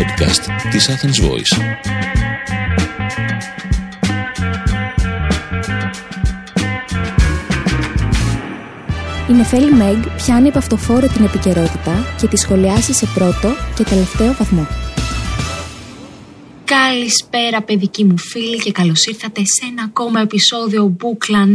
podcast της Athens Voice. Η Νεφέλη Μέγ πιάνει από αυτοφόρο την επικαιρότητα και τη σχολιάσει σε πρώτο και τελευταίο βαθμό. Καλησπέρα παιδική μου φίλη και καλώς ήρθατε σε ένα ακόμα επεισόδιο Μπούκλα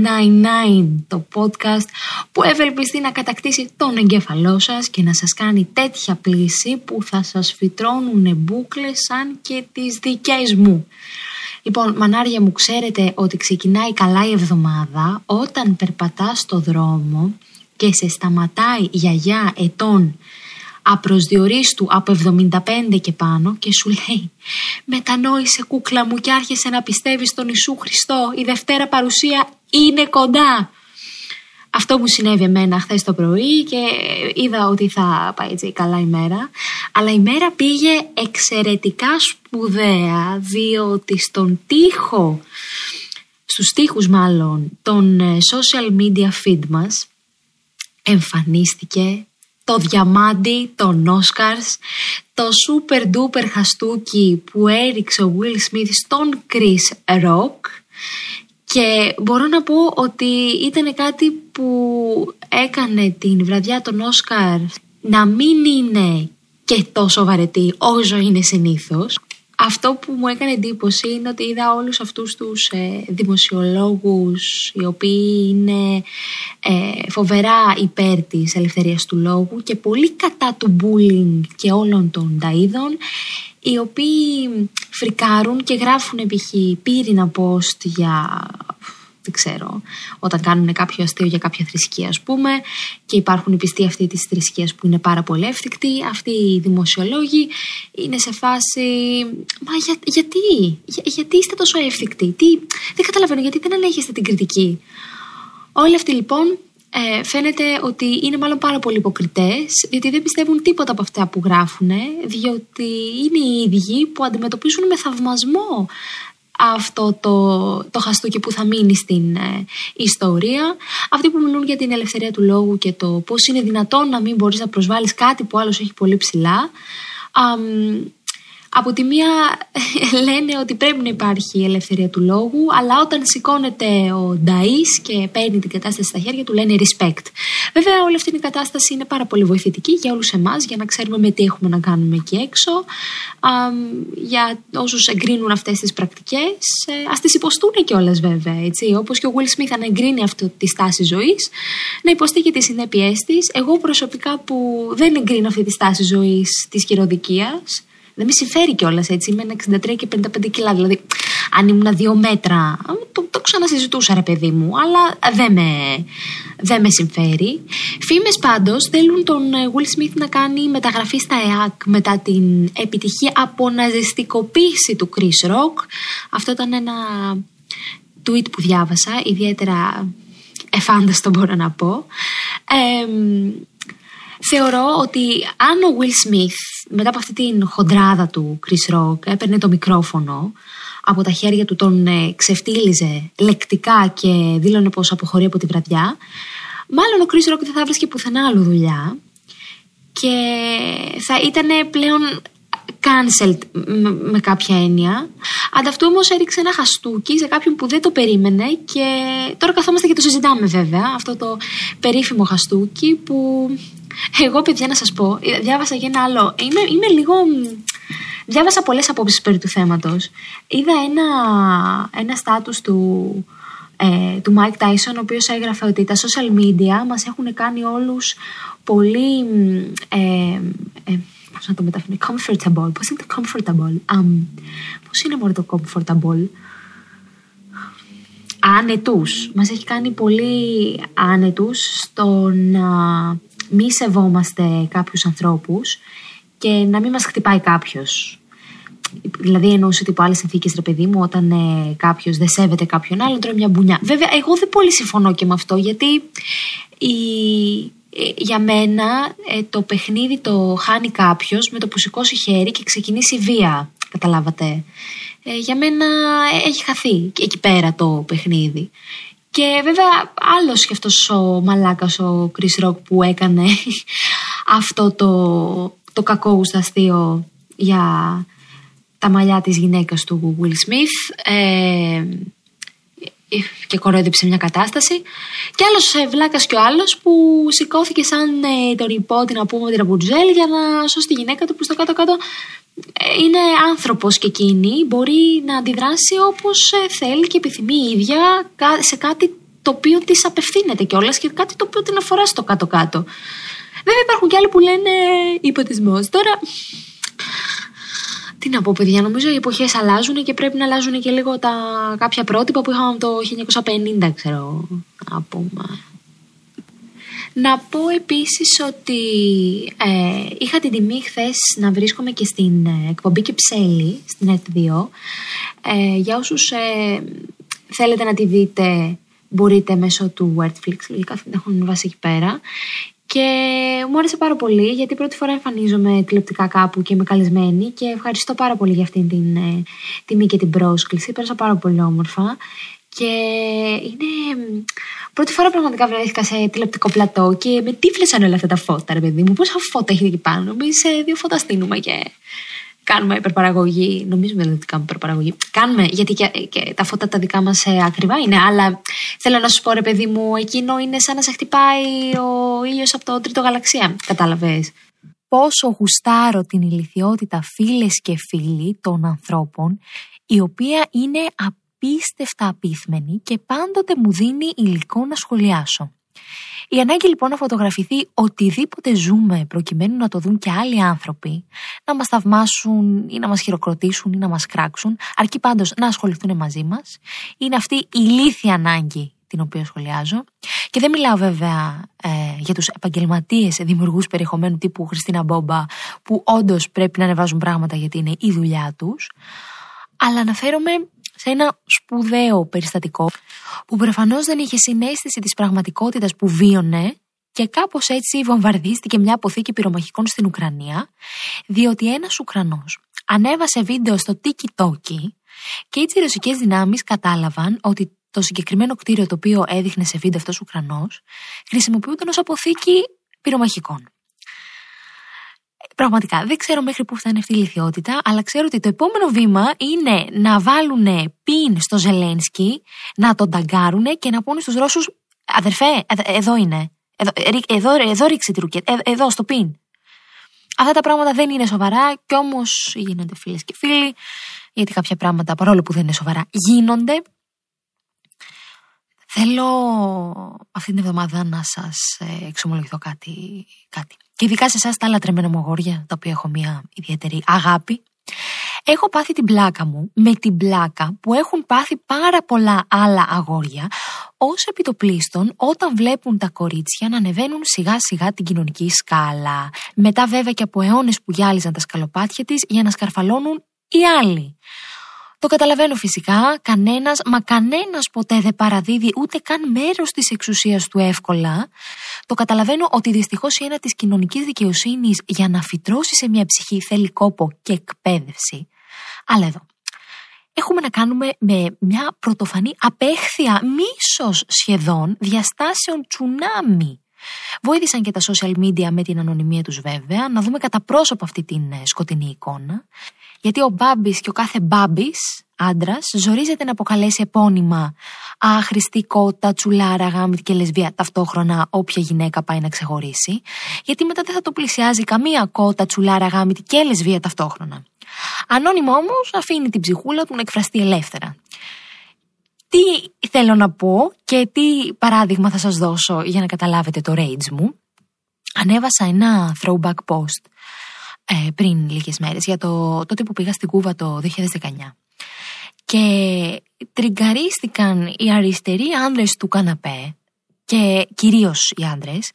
99 το podcast που ευελπιστεί να κατακτήσει τον εγκέφαλό σας και να σας κάνει τέτοια πλήση που θα σας φυτρώνουν μπούκλες σαν και τις δικές μου. Λοιπόν, μανάρια μου, ξέρετε ότι ξεκινάει καλά η εβδομάδα όταν περπατάς στο δρόμο και σε σταματάει η γιαγιά ετών απροσδιορίστου από 75 και πάνω και σου λέει «Μετανόησε κούκλα μου και άρχισε να πιστεύεις στον Ιησού Χριστό, η Δευτέρα παρουσία είναι κοντά». Αυτό μου συνέβη εμένα χθες το πρωί και είδα ότι θα πάει έτσι καλά η μέρα. Αλλά η μέρα πήγε εξαιρετικά σπουδαία διότι στον τοίχο, στους τοίχους μάλλον, των ε, social media feed μας εμφανίστηκε το διαμάντι των Όσκαρς, το super duper χαστούκι που έριξε ο Will Smith στον Chris Rock. Και μπορώ να πω ότι ήταν κάτι που έκανε την βραδιά των Όσκαρ να μην είναι και τόσο βαρετή όσο είναι συνήθως αυτό που μου έκανε εντύπωση είναι ότι είδα όλους αυτούς τους ε, δημοσιολόγους οι οποίοι είναι ε, φοβερά υπέρ της ελευθερίας του λόγου και πολύ κατά του bullying και όλων των ταΐδων οι οποίοι φρικάρουν και γράφουν π.χ. πύρινα post για δεν ξέρω, όταν κάνουν κάποιο αστείο για κάποια θρησκεία, ας πούμε, και υπάρχουν οι πιστοί αυτοί της θρησκείας που είναι πάρα πολύ εύθυκτοι. Αυτοί οι δημοσιολόγοι είναι σε φάση. Μα για, γιατί, για, γιατί είστε τόσο εύθυκτοι, τι, δεν καταλαβαίνω, γιατί δεν ανέχεστε την κριτική; Όλοι αυτοί λοιπόν ε, φαίνεται ότι είναι μάλλον πάρα πολύ υποκριτές, διότι δεν πιστεύουν τίποτα από αυτά που γράφουν, διότι είναι οι ίδιοι που αντιμετωπίζουν με θαυμασμό αυτό το, το χαστούκι που θα μείνει στην ε, ιστορία. Αυτοί που μιλούν για την ελευθερία του λόγου και το πώς είναι δυνατόν να μην μπορείς να προσβάλλεις κάτι που άλλος έχει πολύ ψηλά. Από τη μία λένε ότι πρέπει να υπάρχει η ελευθερία του λόγου, αλλά όταν σηκώνεται ο Νταΐς και παίρνει την κατάσταση στα χέρια του, λένε respect. Βέβαια, όλη αυτή η κατάσταση είναι πάρα πολύ βοηθητική για όλους εμάς, για να ξέρουμε με τι έχουμε να κάνουμε εκεί έξω. Α, για όσους εγκρίνουν αυτές τις πρακτικές, ε, ας τις υποστούν κιόλας βέβαια. Όπως και ο Will Smith αν εγκρίνει αυτή τη στάση ζωής, να υποστεί και τις συνέπειές της. Εγώ προσωπικά που δεν εγκρίνω αυτή τη στάση ζωής της χειροδικίας, δεν με συμφέρει κιόλας έτσι. Είμαι 63 και 55 κιλά. Δηλαδή, αν ήμουν δύο μέτρα, το, το ξανασυζητούσα ρε παιδί μου, αλλά δεν με, δεν με συμφέρει. Φήμες πάντως θέλουν τον ε, Will Smith να κάνει μεταγραφή στα ΕΑΚ μετά την επιτυχία αποναζιστικοποίηση του Chris Rock. Αυτό ήταν ένα tweet που διάβασα, ιδιαίτερα εφάνταστο μπορώ να πω. Ε, θεωρώ ότι αν ο Will Smith μετά από αυτή την χοντράδα του Chris Rock έπαιρνε το μικρόφωνο από τα χέρια του τον ε, ξεφτύλιζε λεκτικά και δήλωνε πως αποχωρεί από τη βραδιά μάλλον ο Chris Rock δεν θα βρίσκε πουθενά άλλο δουλειά και θα ήταν πλέον cancelled με, κάποια έννοια. Ανταυτού όμως έριξε ένα χαστούκι σε κάποιον που δεν το περίμενε και τώρα καθόμαστε και το συζητάμε βέβαια. Αυτό το περίφημο χαστούκι που εγώ, παιδιά, να σας πω, διάβασα για ένα άλλο. Είμαι, είμαι λίγο. Διάβασα πολλές απόψεις περί του θέματος. Είδα ένα, ένα στάτους του, ε, του Mike Tyson, ο οποίος έγραφε ότι τα social media μας έχουν κάνει όλους πολύ. Ε, ε, Πώς να το μεταφέρω, comfortable. Πώς είναι το comfortable, um, Πώς είναι μόνο το comfortable, άνετους. Μας έχει κάνει πολύ άνετους στο να μη σεβόμαστε κάποιους ανθρώπους και να μην μας χτυπάει κάποιος. Δηλαδή εννοούσε ότι από άλλες συνθήκες, ρε παιδί μου, όταν ε, κάποιος δεν σέβεται κάποιον άλλον, τρώει μια μπουνιά. Βέβαια, εγώ δεν πολύ συμφωνώ και με αυτό, γιατί η, ε, για μένα ε, το παιχνίδι το χάνει κάποιος με το που σηκώσει χέρι και ξεκινήσει βία. Καταλάβατε. Ε, για μένα έχει χαθεί εκεί πέρα το παιχνίδι. Και βέβαια άλλος και αυτός ο μαλάκας ο Chris Rock που έκανε αυτό το, το κακό αστείο για τα μαλλιά της γυναίκας του Will Smith ε, και κορόιδεψε μια κατάσταση. Και άλλος ε, βλάκας και ο άλλος που σηκώθηκε σαν ε, το ρηπότη να πούμε την Ραμπουτζέλ για να σώσει τη γυναίκα του που στο κάτω-κάτω ε, είναι άνθρωπος και εκείνη. Μπορεί να αντιδράσει όπως ε, θέλει και επιθυμεί η ίδια σε κάτι το οποίο της απευθύνεται κιόλας και κάτι το οποίο την αφορά στο κάτω-κάτω. Βέβαια υπάρχουν κι άλλοι που λένε υποτισμός. Τώρα τι να πω, παιδιά, νομίζω οι εποχές αλλάζουν και πρέπει να αλλάζουν και λίγο τα κάποια πρότυπα που είχαμε το 1950, ξέρω να πούμε. Να πω επίσης ότι ε, είχα την τιμή χθες να βρίσκομαι και στην ε, εκπομπή και ψέλη στην ΕΤ2. Ε, για όσους ε, θέλετε να τη δείτε μπορείτε μέσω του Wordflix, λογικά θα την έχουν βάσει εκεί πέρα. Και μου άρεσε πάρα πολύ γιατί πρώτη φορά εμφανίζομαι τηλεοπτικά κάπου και είμαι καλεσμένη και ευχαριστώ πάρα πολύ για αυτήν την ε, τιμή και την πρόσκληση. Πέρασα πάρα πολύ όμορφα και είναι πρώτη φορά πραγματικά βρέθηκα σε τηλεοπτικό πλατό και με τύφλεσαν όλα αυτά τα φώτα, ρε παιδί μου. Πόσα φώτα έχετε εκεί πάνω; Εμείς σε δύο φώτα στείνουμε και κάνουμε υπερπαραγωγή. Νομίζουμε δηλαδή ότι κάνουμε υπερπαραγωγή. Κάνουμε, γιατί και, και τα φώτα τα δικά μας ε, ακριβά είναι. Αλλά θέλω να σου πω, ρε παιδί μου, εκείνο είναι σαν να σε χτυπάει ο ήλιος από το τρίτο γαλαξία. Κατάλαβες. Πόσο γουστάρω την ηλικιότητα φίλες και φίλοι των ανθρώπων, η οποία είναι απίστευτα απίθμενη και πάντοτε μου δίνει υλικό να σχολιάσω. Η ανάγκη λοιπόν να φωτογραφηθεί οτιδήποτε ζούμε προκειμένου να το δουν και άλλοι άνθρωποι, να μας θαυμάσουν ή να μας χειροκροτήσουν ή να μας κράξουν, αρκεί πάντως να ασχοληθούν μαζί μας, είναι αυτή η ηλίθια ανάγκη την οποία σχολιάζω. Και δεν μιλάω βέβαια ε, για τους επαγγελματίες δημιουργούς περιεχομένου τύπου Χριστίνα Μπόμπα, που όντως πρέπει να ανεβάζουν πράγματα γιατί είναι η δουλειά τους, αλλά αναφέρομαι σε ένα σπουδαίο περιστατικό που προφανώς δεν είχε συνέστηση της πραγματικότητας που βίωνε και κάπως έτσι βομβαρδίστηκε μια αποθήκη πυρομαχικών στην Ουκρανία, διότι ένας Ουκρανός ανέβασε βίντεο στο TikTok και έτσι οι ρωσικές δυνάμεις κατάλαβαν ότι το συγκεκριμένο κτίριο το οποίο έδειχνε σε βίντεο αυτός ο Ουκρανός χρησιμοποιούνταν ως αποθήκη πυρομαχικών. Πραγματικά δεν ξέρω μέχρι πού φτάνει αυτή η λυθιότητα, αλλά ξέρω ότι το επόμενο βήμα είναι να βάλουν πιν στο Ζελένσκι, να τον ταγκάρουν και να πούνε στους Ρώσους: Αδερφέ, εδώ είναι. Εδώ, εδώ, εδώ ρίξε τη ρουκέτα. Ε, εδώ, στο πιν. Αυτά τα πράγματα δεν είναι σοβαρά κι όμως γίνονται φίλες και φίλοι, γιατί κάποια πράγματα παρόλο που δεν είναι σοβαρά γίνονται. Θέλω αυτή την εβδομάδα να σας ε, εξομολογηθώ κάτι, κάτι. Και ειδικά σε εσάς τα λατρεμένα μου αγόρια, τα οποία έχω μια ιδιαίτερη αγάπη. Έχω πάθει την πλάκα μου με την πλάκα που έχουν πάθει πάρα πολλά άλλα αγόρια ως επιτοπλίστων όταν βλέπουν τα κορίτσια να ανεβαίνουν σιγά σιγά την κοινωνική σκάλα. Μετά βέβαια και από αιώνες που γυάλιζαν τα σκαλοπάτια της για να σκαρφαλώνουν οι άλλοι. Το καταλαβαίνω φυσικά, κανένας, μα κανένας ποτέ δεν παραδίδει ούτε καν μέρος της εξουσίας του εύκολα. Το καταλαβαίνω ότι δυστυχώς η ένα της κοινωνικής δικαιοσύνης για να φυτρώσει σε μια ψυχή θέλει κόπο και εκπαίδευση. Αλλά εδώ. Έχουμε να κάνουμε με μια πρωτοφανή απέχθεια μίσος σχεδόν διαστάσεων τσουνάμι. Βοήθησαν και τα social media με την ανωνυμία τους βέβαια να δούμε κατά πρόσωπο αυτή την ε, σκοτεινή εικόνα γιατί ο Μπάμπης και ο κάθε Μπάμπης, άντρας, ζορίζεται να αποκαλέσει επώνυμα άχρηστη, κότα, τσουλάρα, γάμη και λεσβία ταυτόχρονα όποια γυναίκα πάει να ξεχωρίσει, γιατί μετά δεν θα το πλησιάζει καμία κότα, τσουλάρα, γάμη και λεσβία ταυτόχρονα. Ανώνυμα όμως αφήνει την ψυχούλα του να εκφραστεί ελεύθερα. Τι θέλω να πω και τι παράδειγμα θα σας δώσω για να καταλάβετε το rage μου. Ανέβασα ένα throwback post ε, πριν λίγες μέρες για το τότε που πήγα στην Κούβα το 2019. Και τριγκαρίστηκαν οι αριστεροί άνδρες του καναπέ και κυρίως οι άνδρες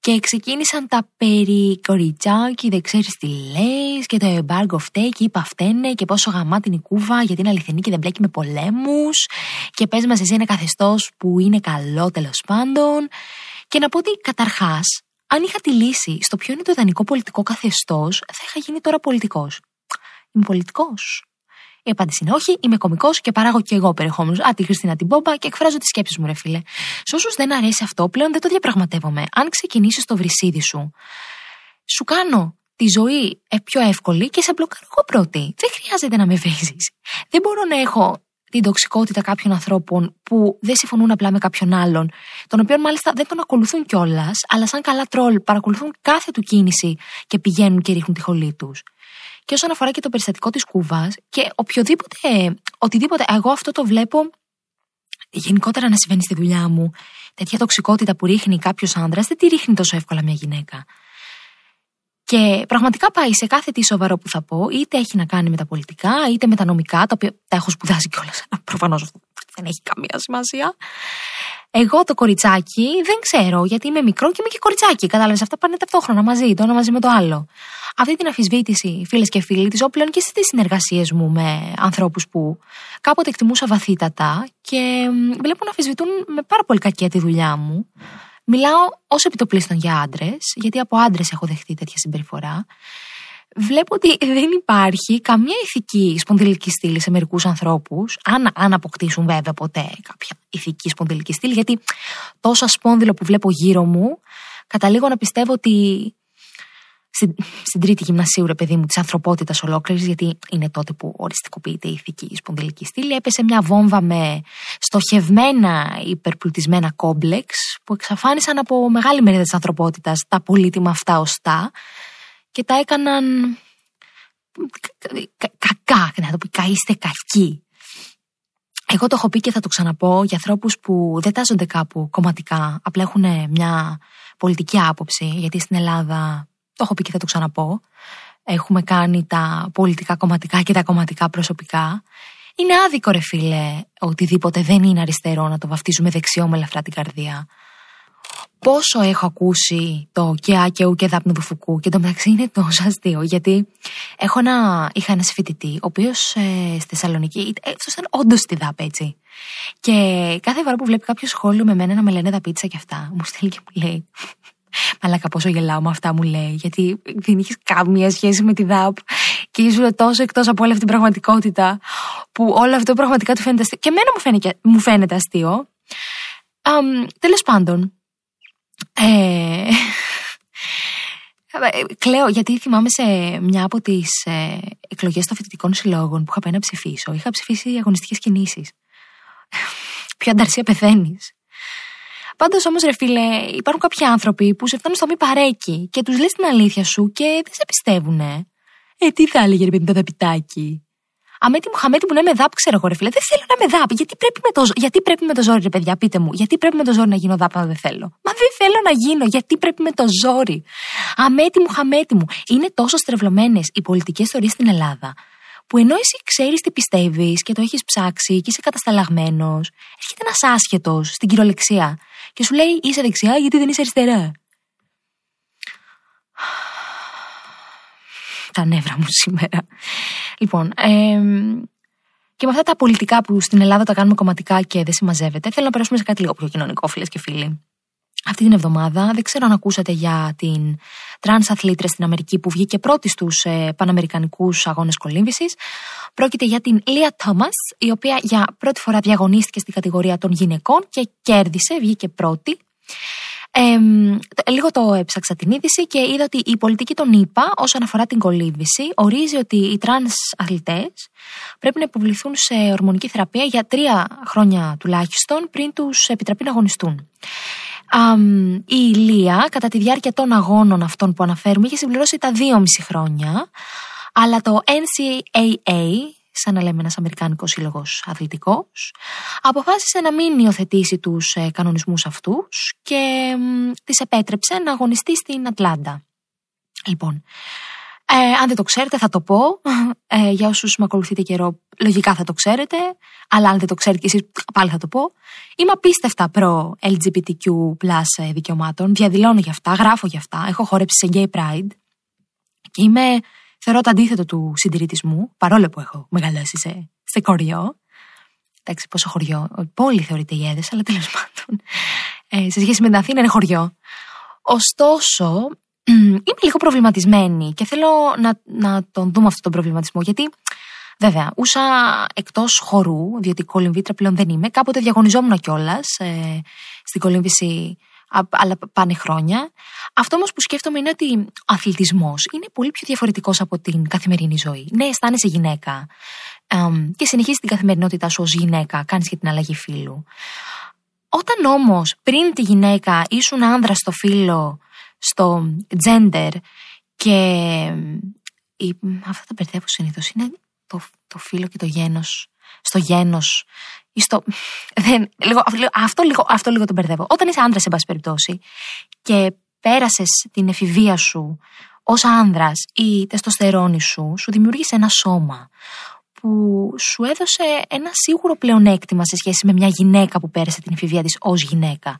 και ξεκίνησαν τα περί κοριτσάκι, δεν ξέρεις τι λέει και το εμπάργκο φταίει και είπα φταίνε και πόσο γαμά την η κούβα γιατί είναι αληθινή και δεν μπλέκει με πολέμους. Και πες μας, εσύ ένα καθεστώς που είναι καλό τέλος πάντων. Και να πω ότι καταρχάς αν είχα τη λύση στο ποιο είναι το ιδανικό πολιτικό καθεστώς, θα είχα γίνει τώρα πολιτικός. Είμαι πολιτικός. Η απάντηση είναι όχι, είμαι κωμικό και παράγω και εγώ περιεχόμενο. Α, τη Χριστίνα την Πόμπα και εκφράζω τις σκέψεις μου, ρε φίλε. Σε όσους δεν αρέσει αυτό, πλέον δεν το διαπραγματεύομαι. Αν ξεκινήσεις το βρυσίδι σου, σου κάνω τη ζωή ε, πιο εύκολη και σε μπλοκάρω εγώ πρώτη. Δεν χρειάζεται να με βρίζει. Δεν μπορώ να έχω την τοξικότητα κάποιων ανθρώπων που δεν συμφωνούν απλά με κάποιον άλλον, τον οποίο μάλιστα δεν τον ακολουθούν κιόλας, αλλά σαν καλά τρόλ παρακολουθούν κάθε του κίνηση και πηγαίνουν και ρίχνουν τη χολή τους. Και όσον αφορά και το περιστατικό της Κούβας και οποιοδήποτε, οτιδήποτε, εγώ αυτό το βλέπω γενικότερα να συμβαίνει στη δουλειά μου. Τέτοια τοξικότητα που ρίχνει κάποιος άντρα δεν τη ρίχνει τόσο εύκολα μια γυναίκα. Και πραγματικά πάει σε κάθε τι σοβαρό που θα πω, είτε έχει να κάνει με τα πολιτικά, είτε με τα νομικά, τα οποία τα έχω σπουδάσει κιόλας. Προφανώς αυτό δεν έχει καμία σημασία. Εγώ το κοριτσάκι δεν ξέρω, γιατί είμαι μικρό και είμαι και κοριτσάκι. Κατάλαβες, αυτά πάνε ταυτόχρονα μαζί, το ένα μαζί με το άλλο. Αυτή την αφισβήτηση, φίλες και φίλοι, τη όπλων και στις συνεργασίες μου με ανθρώπους που κάποτε εκτιμούσα βαθύτατα και βλέπω να αφισβητούν με πάρα πολύ κακία τη δουλειά μου. Μιλάω ως επιτοπλίστων για άντρες, γιατί από άντρες έχω δεχτεί τέτοια συμπεριφορά. Βλέπω ότι δεν υπάρχει καμία ηθική σπονδυλική στήλη σε μερικούς ανθρώπους, αν, αν αποκτήσουν βέβαια ποτέ κάποια ηθική σπονδυλική στήλη, γιατί τόσα σπόνδυλο που βλέπω γύρω μου, καταλήγω να πιστεύω ότι στην, στην τρίτη γυμνασίου, ρε παιδί μου, της ανθρωπότητας ολόκληρης, γιατί είναι τότε που οριστικοποιείται η ηθική σπονδυλική στήλη, έπεσε μια βόμβα με στοχευμένα υπερπλουτισμένα κόμπλεξ που εξαφάνισαν από μεγάλη μερίδα της ανθρωπότητας τα πολύτιμα αυτά οστά και τα έκαναν κακά, να το πει, καείστε κακοί. Εγώ το έχω πει και θα το ξαναπώ για ανθρώπους που δεν τάζονται κάπου κομματικά, απλά έχουν μια πολιτική άποψη, γιατί στην Ελλάδα το έχω πει και θα το ξαναπώ. Έχουμε κάνει τα πολιτικά κομματικά και τα κομματικά προσωπικά. Είναι άδικο, ρε φίλε, οτιδήποτε δεν είναι αριστερό να το βαφτίζουμε δεξιό με ελαφρά την καρδία. Πόσο έχω ακούσει το και α και ου και δάπνου του φουκού και το μεταξύ είναι τόσο αστείο γιατί έχω ένα, είχα ένας φοιτητή ο οποίος ε, στη Θεσσαλονίκη, ε, αυτός ήταν όντως στη ΔΑΠ έτσι. Και κάθε φορά που βλέπει κάποιο σχόλιο με μένα να με λένε δαπίτσα και αυτά, μου στέλνει και μου λέει Μαλάκα πόσο γελάω με αυτά μου λέει, γιατί δεν είχες καμία σχέση με τη ΔΑΠ και ήσουν τόσο εκτός από όλη αυτή την πραγματικότητα, που όλο αυτό πραγματικά του φαίνεται αστείο. Και εμένα μου φαίνεται, μου φαίνεται αστείο. Um, Τέλος πάντων. Ε, κλαίω γιατί θυμάμαι σε μια από τις ε, εκλογές των φοιτητικών συλλόγων που είχα πάει να ψηφίσω. Είχα ψηφίσει αγωνιστικές κινήσεις. Ποια ανταρσία πεθαίνεις. Πάντως όμως, ρε φίλε, υπάρχουν κάποιοι άνθρωποι που σε φτάνουν στο μη παρέκει και τους λες την αλήθεια σου και δεν σε πιστεύουν. Ε, τι θα έλεγε ρε παιδί το δαπιτάκι. Αμέτη μου, χαμέτη μου, να είμαι δάπ, ξέρω εγώ, ρε φίλε. Δεν θέλω να είμαι δάπ. Γιατί πρέπει με το, γιατί πρέπει με το ζόρι, ρε παιδιά, πείτε μου. Γιατί πρέπει με το ζόρι να γίνω δάπ, αν δεν θέλω; Μα δεν θέλω να γίνω. Γιατί πρέπει με το ζόρι; Αμέτη μου, χαμέτη μου. Είναι τόσο στρεβλωμένες οι πολιτικές θεωρίε στην Ελλάδα που ενώ εσύ ξέρεις τι πιστεύεις και το έχεις ψάξει και είσαι κατασταλαγμένος, έρχεται ένας άσχετος στην κυριολεξία και σου λέει είσαι δεξιά γιατί δεν είσαι αριστερά. Τα νεύρα μου σήμερα. Λοιπόν, και με αυτά τα πολιτικά που στην Ελλάδα τα κάνουμε κομματικά και δεν συμμαζεύεται, θέλω να περάσουμε σε κάτι λίγο πιο κοινωνικό, φίλες και φίλοι. Αυτή την εβδομάδα, δεν ξέρω αν ακούσατε για την τρανς αθλήτρια στην Αμερική που βγήκε πρώτη στους ε, Παναμερικανικούς Αγώνες Κολύμβησης. Πρόκειται για την Λία Τόμας, η οποία για πρώτη φορά διαγωνίστηκε στην κατηγορία των γυναικών και κέρδισε, βγήκε πρώτη. Ε, λίγο το έψαξα την είδηση και είδα ότι η πολιτική των ΗΠΑ όσον αφορά την κολύμβηση ορίζει ότι οι τρανς αθλητές πρέπει να υποβληθούν σε ορμονική θεραπεία για τρία χρόνια τουλάχιστον πριν τους επιτραπεί να αγωνιστούν η Λία κατά τη διάρκεια των αγώνων αυτών που αναφέρουμε είχε συμπληρώσει τα δυόμισι χρόνια αλλά το NCAA σαν να λέμε ένας Αμερικάνικος σύλλογος αθλητικός, αποφάσισε να μην υιοθετήσει τους ε, κανονισμούς αυτούς και ε, της επέτρεψε να αγωνιστεί στην Ατλάντα. Λοιπόν, ε, αν δεν το ξέρετε θα το πω, ε, για όσους με ακολουθείτε καιρό λογικά θα το ξέρετε, αλλά αν δεν το ξέρετε και εσείς πάλι θα το πω. Είμαι απίστευτα προ LGBTQ plus ε, δικαιωμάτων, διαδηλώνω για αυτά, γράφω για αυτά, έχω χορέψει σε Gay Pride και είμαι, θεωρώ το αντίθετο του συντηρητισμού, παρόλο που έχω μεγαλώσει σε, σε χωριό. Εντάξει, πόσο χωριό, πόλη θεωρείται η Έδες, αλλά τέλος πάντων, ε, σε σχέση με την Αθήνα είναι χωριό. Ωστόσο, είμαι λίγο προβληματισμένη και θέλω να, να τον δούμε αυτόν τον προβληματισμό γιατί Βέβαια, ούσα εκτός χορού, διότι κολυμβήτρα πλέον δεν είμαι. Κάποτε διαγωνιζόμουν κιόλας ε, στην κολύμβηση αλλά πάνε χρόνια. Αυτό όμως που σκέφτομαι είναι ότι ο αθλητισμός είναι πολύ πιο διαφορετικός από την καθημερινή ζωή. Ναι, αισθάνεσαι γυναίκα και συνεχίζεις την καθημερινότητά σου ως γυναίκα, κάνεις και την αλλαγή φύλου. Όταν όμως πριν τη γυναίκα ήσουν άνδρας στο φύλλο, στο gender και. Η, αυτά τα μπερδεύω συνήθως. Είναι το, το φύλλο και το γένος στο γένος ή στο... Δεν, λίγο, αυτό, λίγο, αυτό λίγο το μπερδεύω. Όταν είσαι άντρας, σε πάση περιπτώσει, και πέρασες την εφηβεία σου ως άνδρας ή τεστοστερόνη σου, σου δημιούργησε ένα σώμα που σου έδωσε ένα σίγουρο πλεονέκτημα σε σχέση με μια γυναίκα που πέρασε την εφηβεία της ως γυναίκα.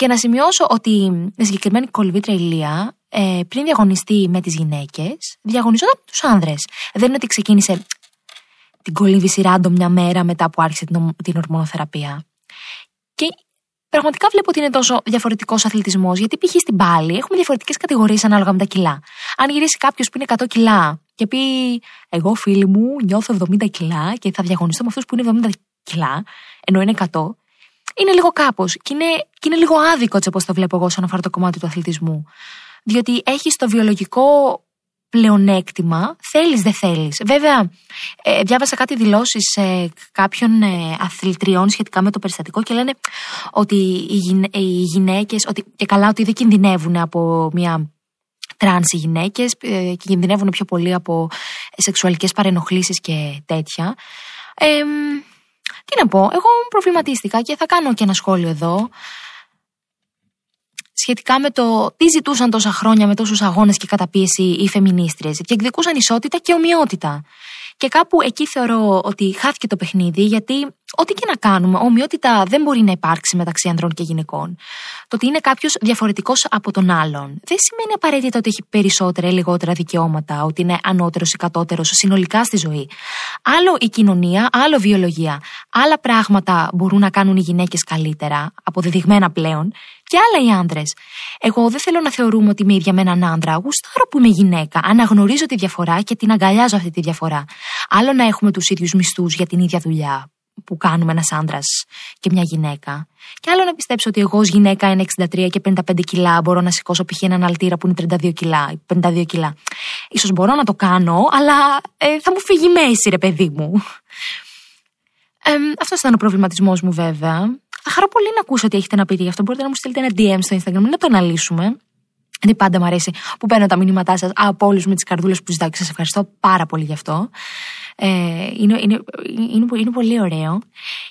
Και να σημειώσω ότι η συγκεκριμένη κολυβήτρια Ηλία ε, πριν διαγωνιστεί με τις γυναίκες διαγωνιζόταν με τους άνδρες. Δεν είναι ότι ξεκίνησε την κολύβηση ράντο μια μέρα μετά που άρχισε την, την ορμονοθεραπεία. Και πραγματικά βλέπω ότι είναι τόσο διαφορετικός αθλητισμός, γιατί π.χ. στην πάλη έχουμε διαφορετικές κατηγορίες ανάλογα με τα κιλά. Αν γυρίσει κάποιος που είναι 100 κιλά και πει, Εγώ φίλοι μου νιώθω 70 κιλά και θα διαγωνιστώ με αυτούς που είναι 70 κιλά, ενώ είναι 100, είναι λίγο κάπως. Και είναι, και είναι λίγο άδικο έτσι όπως το βλέπω εγώ όσον αφορά το κομμάτι του αθλητισμού. Διότι έχεις το βιολογικό πλεονέκτημα, θέλεις δεν θέλεις. Βέβαια, ε, διάβασα κάτι δηλώσεις ε, κάποιων ε, αθλητριών σχετικά με το περιστατικό και λένε ότι οι, γυναί, οι γυναίκες, ότι, και καλά ότι δεν κινδυνεύουν από μια τρανς οι γυναίκες ε, και κινδυνεύουν πιο πολύ από σεξουαλικές παρενοχλήσεις και τέτοια. Τι να πω, εγώ προβληματίστηκα και θα κάνω και ένα σχόλιο εδώ σχετικά με το τι ζητούσαν τόσα χρόνια με τόσους αγώνες και καταπίεση οι φεμινίστριες. Και εκδικούσαν ισότητα και ομοιότητα. Και κάπου εκεί θεωρώ ότι χάθηκε το παιχνίδι, γιατί ό,τι και να κάνουμε, ομοιότητα δεν μπορεί να υπάρξει μεταξύ ανδρών και γυναικών. Το ότι είναι κάποιος διαφορετικός από τον άλλον δεν σημαίνει απαραίτητα ότι έχει περισσότερα ή λιγότερα δικαιώματα, ότι είναι ανώτερος ή κατώτερος συνολικά στη ζωή. Άλλο η κοινωνία, άλλο βιολογία. Άλλα πράγματα μπορούν να κάνουν οι γυναίκες καλύτερα, αποδεδειγμένα πλέον, και άλλα οι άντρε. Εγώ δεν θέλω να θεωρούμε ότι είμαι ίδια με έναν άντρα. Γουστάρω που είμαι γυναίκα. Αναγνωρίζω τη διαφορά και την αγκαλιάζω αυτή τη διαφορά. Άλλο να έχουμε τους ίδιους μισθούς για την ίδια δουλειά που κάνουμε ένας άντρας και μια γυναίκα. Και άλλο να πιστέψω ότι εγώ ως γυναίκα είναι 63 και 55 κιλά μπορώ να σηκώσω π.χ. έναν αλτήρα που είναι 32 κιλά. 52 κιλά. σω μπορώ να το κάνω, αλλά ε, θα μου φύγει μέση, ρε παιδί μου. Ε, αυτός ήταν ο προβληματισμός μου, βέβαια. Θα χαρώ πολύ να ακούσω ότι έχετε να πείτε γι' αυτό. Μπορείτε να μου στείλετε ένα DM στο Instagram να το αναλύσουμε. Γιατί πάντα μου αρέσει που παίρνω τα μηνύματά σας από όλους με τις καρδούλες που ζητάω και σας ευχαριστώ πάρα πολύ γι' αυτό. Ε, είναι, είναι, είναι, είναι, πολύ ωραίο.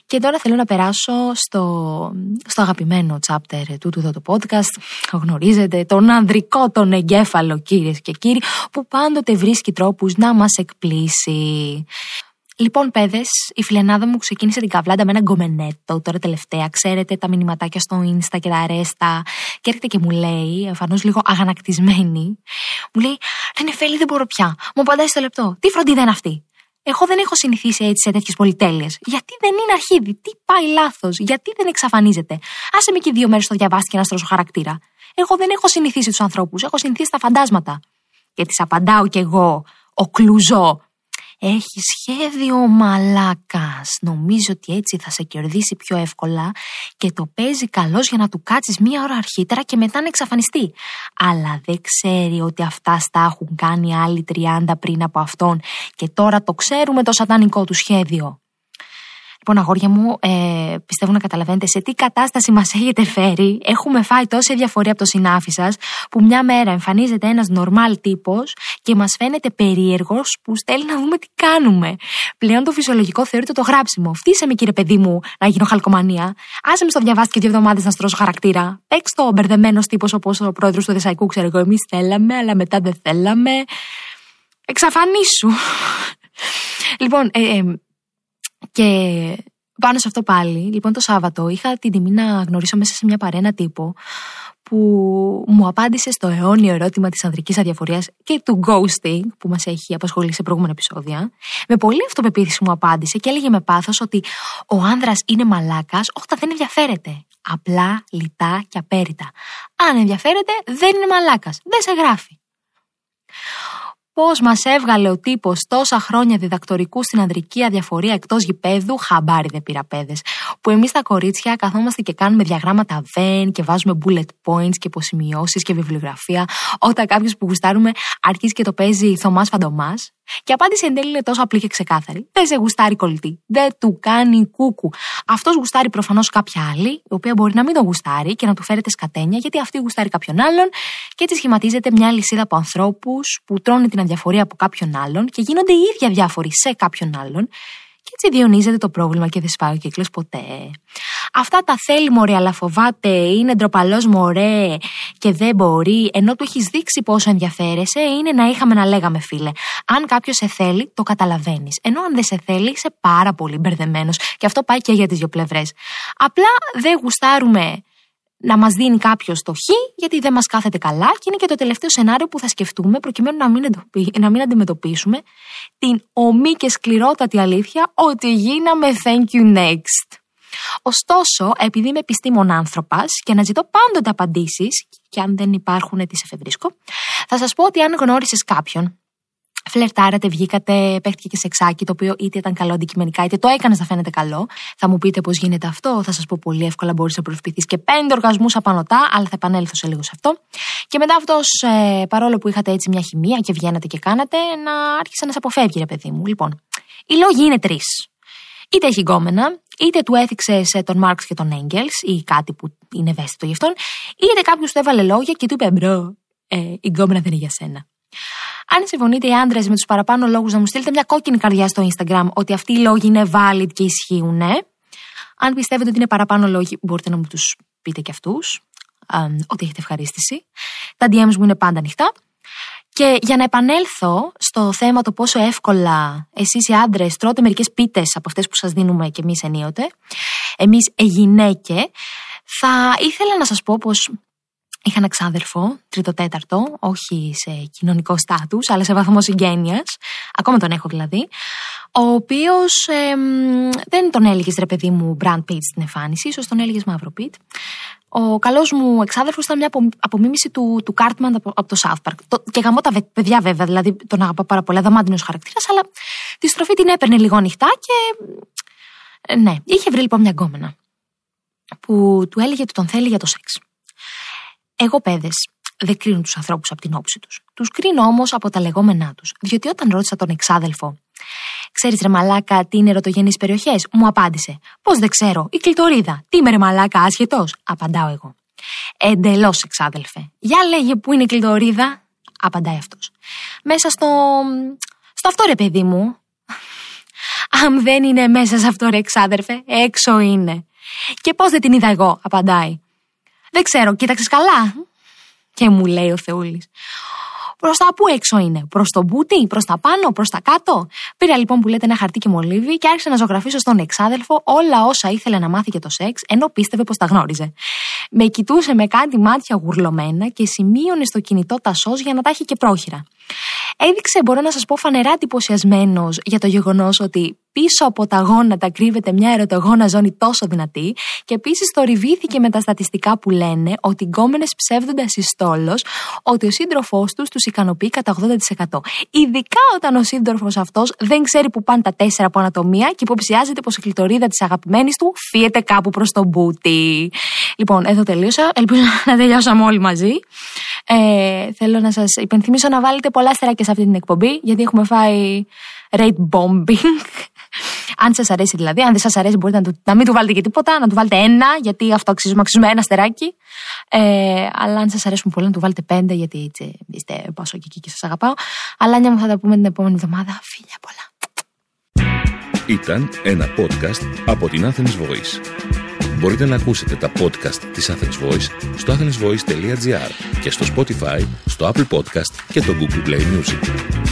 Και τώρα θέλω να περάσω στο, στο αγαπημένο chapter τούτου εδώ το podcast. Γνωρίζετε τον ανδρικό τον εγκέφαλο κύριε και κύριοι που πάντοτε βρίσκει τρόπους να μας εκπλήσει. Λοιπόν, παιδες, η φιλενάδα μου ξεκίνησε την καβλάντα με ένα γκομενέτο τώρα τελευταία. Ξέρετε τα μηνυματάκια στο Insta και τα αρέστα. Και έρχεται και μου λέει, εμφανώ λίγο αγανακτισμένη, μου λέει: Ρενεφέλη, δεν μπορώ πια. Μου απαντάει στο λεπτό. Τι φροντίδα είναι αυτή; Εγώ δεν έχω συνηθίσει έτσι σε τέτοιες πολυτέλειες. Γιατί δεν είναι αρχίδι, τι πάει λάθος, γιατί δεν εξαφανίζεται. Άσε με και δύο μέρες το διαβάσει και να στρώσω χαρακτήρα. Εγώ δεν έχω συνηθίσει τους ανθρώπους, έχω συνηθίσει τα φαντάσματα. Και τη απαντάω κι εγώ, ο κλουζό, έχει σχέδιο ο μαλάκας. Νομίζω ότι έτσι θα σε κερδίσει πιο εύκολα και το παίζει καλώς για να του κάτσεις μία ώρα αρχίτερα και μετά να εξαφανιστεί. Αλλά δεν ξέρει ότι αυτά στα έχουν κάνει άλλοι 30 πριν από αυτόν και τώρα το ξέρουμε το σατανικό του σχέδιο. Λοιπόν, αγόρια μου, ε, πιστεύω να καταλαβαίνετε σε τι κατάσταση μας έχετε φέρει. Έχουμε φάει τόση διαφορία από το συνάφι σας, που μια μέρα εμφανίζεται ένας νορμάλ τύπος και μας φαίνεται περίεργος που στέλνει να δούμε τι κάνουμε. Πλέον το φυσιολογικό θεωρείται το γράψιμο. Φτύσε με, κύριε παιδί μου, να γίνω χαλκομανία. Άσε με στο διαβάστηκε δύο εβδομάδες να στρώσω χαρακτήρα. Παίξ το μπερδεμένος τύπος όπως ο πρόεδρος του Δεσαϊκού, ξέρω εγώ. Εμείς θέλαμε, αλλά μετά δεν θέλαμε. Εξαφανίσου. λοιπόν, ε, ε, και πάνω σε αυτό πάλι, λοιπόν το Σάββατο είχα την τιμή να γνωρίσω μέσα σε μια παρένα τύπο που μου απάντησε στο αιώνιο ερώτημα της ανδρικής αδιαφορίας και του ghosting που μας έχει απασχολήσει σε προηγούμενα επεισόδια. Με πολύ αυτοπεποίθηση μου απάντησε και έλεγε με πάθος ότι ο άνδρας είναι μαλάκας όταν δεν ενδιαφέρεται. Απλά, λιτά και απέριτα. Αν ενδιαφέρεται δεν είναι μαλάκας. Δεν σε γράφει. Πώς μας έβγαλε ο τύπος τόσα χρόνια διδακτορικού στην ανδρική αδιαφορία εκτός γηπέδου, χαμπάρι δεν πήρα παιδε. Που εμείς τα κορίτσια καθόμαστε και κάνουμε διαγράμματα βεν και βάζουμε bullet points και υποσημειώσεις και βιβλιογραφία, όταν κάποιος που γουστάρουμε αρχίζει και το παίζει Θωμάς Φαντομάς. Και απάντηση εν τέλει είναι τόσο απλή και ξεκάθαρη. Δεν σε γουστάρει κολλητή. Δεν του κάνει κούκου. Αυτός γουστάρει προφανώς κάποια άλλη, η οποία μπορεί να μην τον γουστάρει και να του φέρετε σκατένια, γιατί αυτή γουστάρει κάποιον άλλον και έτσι σχηματίζεται μια λυσίδα από ανθρώπους που τρώνε την αδιαφορία από κάποιον άλλον και γίνονται οι ίδια διάφοροι σε κάποιον άλλον και έτσι διονύζεται το πρόβλημα και δεν σπάει ο κύκλος ποτέ. Αυτά τα θέλει μωρέ, αλλά φοβάται, είναι ντροπαλός μωρέ και δεν μπορεί, ενώ του έχεις δείξει πόσο ενδιαφέρεσαι, είναι να είχαμε να λέγαμε, φίλε. Αν κάποιος σε θέλει, το καταλαβαίνεις. Ενώ αν δεν σε θέλει, είσαι πάρα πολύ μπερδεμένος. Και αυτό πάει και για τις δύο πλευρές. Απλά δεν γουστάρουμε να μας δίνει κάποιος το χ, γιατί δεν μας κάθεται καλά και είναι και το τελευταίο σενάριο που θα σκεφτούμε προκειμένου να μην, να μην αντιμετωπίσουμε την ομή και σκληρότατη αλήθεια ότι γίναμε thank you next. Ωστόσο, επειδή είμαι επιστήμον άνθρωπα και αναζητώ πάντοτε απαντήσεις, και αν δεν υπάρχουν, τις εφευρίσκω, θα σας πω ότι αν γνώρισες κάποιον φλερτάρατε, βγήκατε, παίχτηκε και σεξάκι, το οποίο είτε ήταν καλό αντικειμενικά, είτε το έκανε να φαίνεται καλό. Θα μου πείτε πώς γίνεται αυτό, θα σας πω πολύ εύκολα μπορείς να προσποιηθείς και πέντε οργασμούς απανωτά, αλλά θα επανέλθω σε λίγο σε αυτό. Και μετά αυτός, ε, παρόλο που είχατε έτσι μια χημεία και βγαίνατε και κάνατε, να άρχισε να σε αποφεύγει, ρε παιδί μου. Λοιπόν, οι λόγοι είναι τρεις. Είτε έχει γκόμενα, είτε του έθιξες τον Μαρξ και τον Έγκελς ή κάτι που είναι ευαίσθητο γι' αυτόν, είτε κάποιος του έβαλε λόγια και του είπε bro, ε, η γκόμενα δεν είναι για σένα. Αν συμφωνείτε οι άντρες με τους παραπάνω λόγους να μου στείλετε μια κόκκινη καρδιά στο Instagram ότι αυτοί οι λόγοι είναι valid και ισχύουν. Αν πιστεύετε ότι είναι παραπάνω λόγοι, μπορείτε να μου τους πείτε και αυτούς. Ότι έχετε ευχαρίστηση. Τα DMs μου είναι πάντα ανοιχτά. Και για να επανέλθω στο θέμα το πόσο εύκολα εσείς οι άντρες τρώτε μερικές πίτες από αυτές που σας δίνουμε και εμείς ενίοτε, εμείς οι γυναίκες, θα ήθελα να σας πω πως είχα ένα ξάδερφο, τρίτο-τέταρτο, όχι σε κοινωνικό στάτους, αλλά σε βαθμό συγγένειας, ακόμα τον έχω δηλαδή, ο οποίος δεν τον έλεγες ρε παιδί μου brand page στην εμφάνιση, ίσως τον έλεγες μαύρο pit, ο καλός μου εξάδελφο ήταν μια απομίμηση του, του Cartman από, από το South Park. Το, και γαμώ τα παιδιά βέβαια, δηλαδή τον αγαπά πάρα πολύ, δαμάντινος χαρακτήρας, αλλά τη στροφή την έπαιρνε λίγο ανοιχτά και. Ε, ναι, είχε βρει λοιπόν μια γκόμενα που του έλεγε ότι τον θέλει για το σεξ. Εγώ παιδες δεν κρίνουν τους ανθρώπους από την όψη τους. Τους κρίνω όμως από τα λεγόμενά τους. Διότι όταν ρώτησα τον εξάδελφο Ξέρεις ρε μαλάκα τι είναι ερωτογενείς περιοχές, μου απάντησε. Πώς δεν ξέρω, η κλειτορίδα. Τι είμαι ρε μαλάκα, άσχετος, απαντάω εγώ. Εντελώς εξάδελφε. Για λέγε που είναι η κλειτορίδα, απαντάει αυτός. Μέσα στο. στο αυτό ρε παιδί μου. Αν δεν είναι μέσα σε αυτό ρε εξάδελφε, έξω είναι. Και πώς δεν την είδα εγώ, απαντάει. Δεν ξέρω, κοίταξες καλά. Και μου λέει ο Θεούλης. Προς τα πού έξω είναι, προς το μπούτι, προς τα πάνω, προς τα κάτω. Πήρα λοιπόν που λέτε ένα χαρτί και μολύβι και άρχισα να ζωγραφίσω στον εξάδελφο όλα όσα ήθελε να μάθει για το σεξ, ενώ πίστευε πως τα γνώριζε. Με κοιτούσε με κάτι μάτια γουρλωμένα και σημείωνε στο κινητό τα σο για να τα έχει και πρόχειρα. Έδειξε, μπορώ να σας πω, φανερά εντυπωσιασμένος για το γεγονός ότι πίσω από τα γόνατα κρύβεται μια ερωτογόνα ζώνη τόσο δυνατή και επίσης θορυβήθηκε με τα στατιστικά που λένε ότι οι γκόμενες ψεύδονται ασυστόλως ότι ο σύντροφός τους τους ικανοποιεί κατά 80%. Ειδικά όταν ο σύντροφος αυτός δεν ξέρει που πάνε τα τέσσερα από ανατομία και υποψιάζεται πως η κλειτορίδα της αγαπημένης του φύεται κάπου προς τον μπούτι. Λοιπόν, εδώ τελείωσα. Ελπίζω να τελειώσαμε όλοι μαζί. Ε, θέλω να σας υπενθυμίσω να βάλετε πολλά αστεράκια σε αυτή την εκπομπή, γιατί έχουμε φάει rate bombing. Αν σας αρέσει δηλαδή, αν δεν σας αρέσει, μπορείτε να, να μην του βάλετε και τίποτα, να του βάλετε ένα, γιατί αυτό αξίζουμε, αξίζουμε ένα αστεράκι. Ε, αλλά αν σας αρέσουν πολύ, να του βάλετε πέντε, γιατί έτσι είστε πόσο και εκεί και σας αγαπάω. Αλλά μια μου θα τα πούμε την επόμενη εβδομάδα. Φίλια πολλά. Ήταν ένα podcast από την Athens Voice. Μπορείτε να ακούσετε τα podcast της Athens Voice στο athensvoice.gr και στο Spotify, στο Apple Podcast και το Google Play Music.